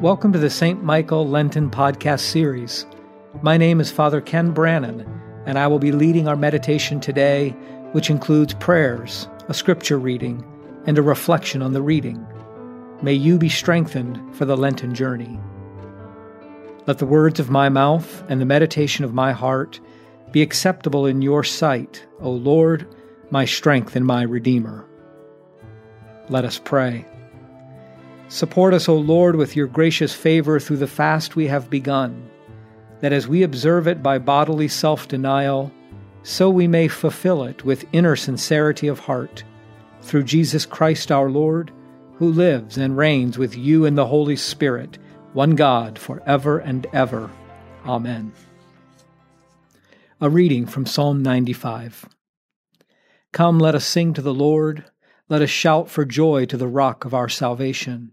Welcome to the St. Michael Lenten podcast series. My name is Father Ken Brannan, and I will be leading our meditation today, which includes prayers, a scripture reading, and a reflection on the reading. May you be strengthened for the Lenten journey. Let the words of my mouth and the meditation of my heart be acceptable in your sight, O Lord, my strength and my Redeemer. Let us pray. Support us, O Lord, with your gracious favor through the fast we have begun, that as we observe it by bodily self denial, so we may fulfill it with inner sincerity of heart, through Jesus Christ our Lord, who lives and reigns with you in the Holy Spirit, one God, for ever and ever. Amen. A reading from Psalm 95. Come, let us sing to the Lord. Let us shout for joy to the rock of our salvation.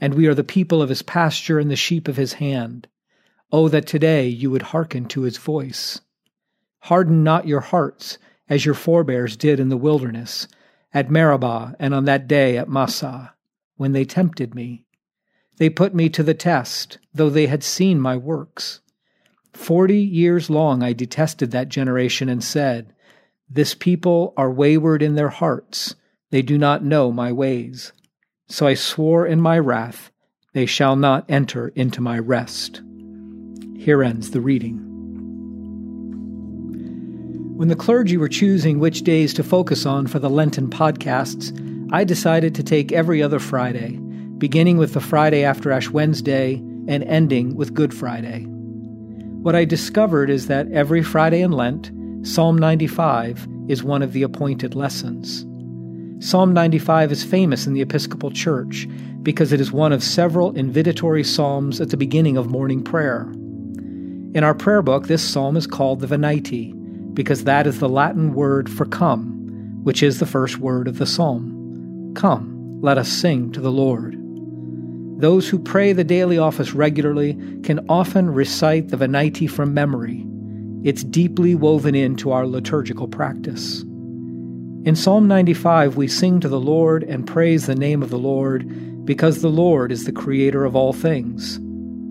and we are the people of his pasture and the sheep of his hand. Oh, that today you would hearken to his voice. Harden not your hearts, as your forebears did in the wilderness, at Meribah and on that day at Massah, when they tempted me. They put me to the test, though they had seen my works. Forty years long I detested that generation and said, This people are wayward in their hearts, they do not know my ways. So I swore in my wrath, They shall not enter into my rest. Here ends the reading. When the clergy were choosing which days to focus on for the Lenten podcasts, I decided to take every other Friday, beginning with the Friday after Ash Wednesday and ending with Good Friday. What I discovered is that every Friday in Lent, Psalm 95 is one of the appointed lessons. Psalm 95 is famous in the Episcopal Church because it is one of several invitatory psalms at the beginning of morning prayer. In our prayer book, this psalm is called the Venite because that is the Latin word for come, which is the first word of the psalm. Come, let us sing to the Lord. Those who pray the daily office regularly can often recite the Venite from memory. It's deeply woven into our liturgical practice. In Psalm 95, we sing to the Lord and praise the name of the Lord because the Lord is the creator of all things.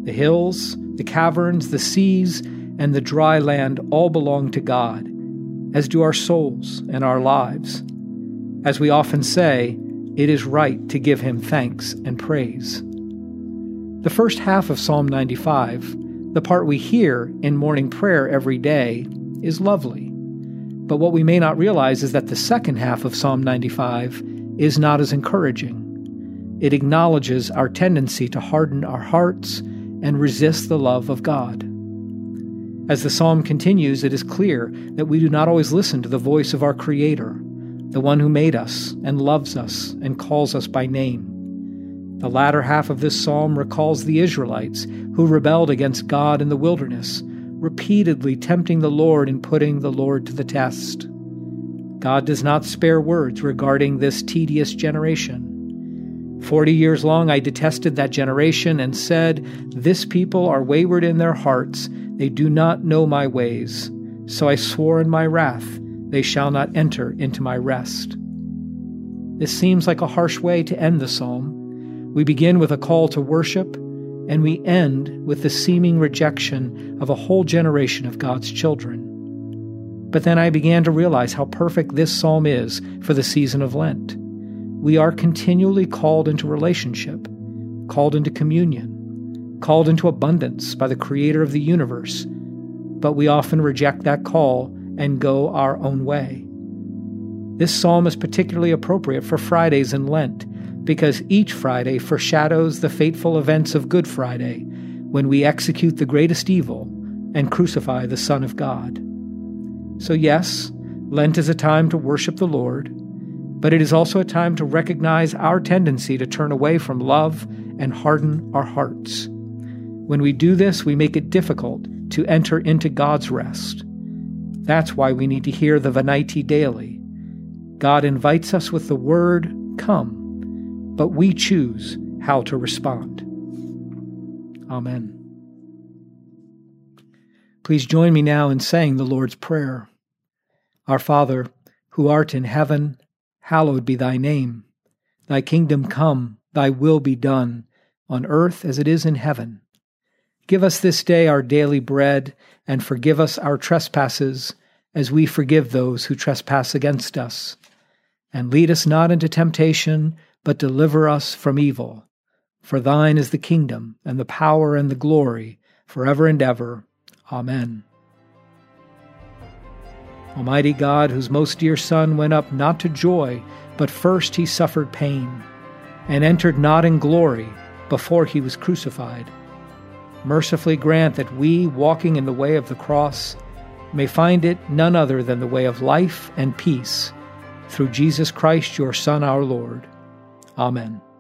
The hills, the caverns, the seas, and the dry land all belong to God, as do our souls and our lives. As we often say, it is right to give him thanks and praise. The first half of Psalm 95, the part we hear in morning prayer every day, is lovely. But what we may not realize is that the second half of Psalm 95 is not as encouraging. It acknowledges our tendency to harden our hearts and resist the love of God. As the psalm continues, it is clear that we do not always listen to the voice of our Creator, the one who made us and loves us and calls us by name. The latter half of this psalm recalls the Israelites who rebelled against God in the wilderness repeatedly tempting the Lord and putting the Lord to the test. God does not spare words regarding this tedious generation. Forty years long I detested that generation and said, This people are wayward in their hearts, they do not know my ways. So I swore in my wrath, They shall not enter into my rest. This seems like a harsh way to end the psalm. We begin with a call to worship and we end with the seeming rejection of a whole generation of God's children. But then I began to realize how perfect this psalm is for the season of Lent. We are continually called into relationship, called into communion, called into abundance by the Creator of the universe, but we often reject that call and go our own way. This psalm is particularly appropriate for Fridays in Lent because each Friday foreshadows the fateful events of Good Friday, when we execute the greatest evil and crucify the Son of God. So, yes, Lent is a time to worship the Lord, but it is also a time to recognize our tendency to turn away from love and harden our hearts. When we do this, we make it difficult to enter into God's rest. That's why we need to hear the Venite daily. God invites us with the word, Come, but we choose how to respond. Amen. Please join me now in saying the Lord's Prayer. Our Father, who art in heaven, hallowed be thy name. Thy kingdom come, thy will be done, on earth as it is in heaven. Give us this day our daily bread, and forgive us our trespasses, as we forgive those who trespass against us. And lead us not into temptation, but deliver us from evil. For thine is the kingdom, and the power, and the glory, forever and ever. Amen. Almighty God, whose most dear Son went up not to joy, but first he suffered pain, and entered not in glory before he was crucified, mercifully grant that we, walking in the way of the cross, may find it none other than the way of life and peace, through Jesus Christ, your Son, our Lord. Amen.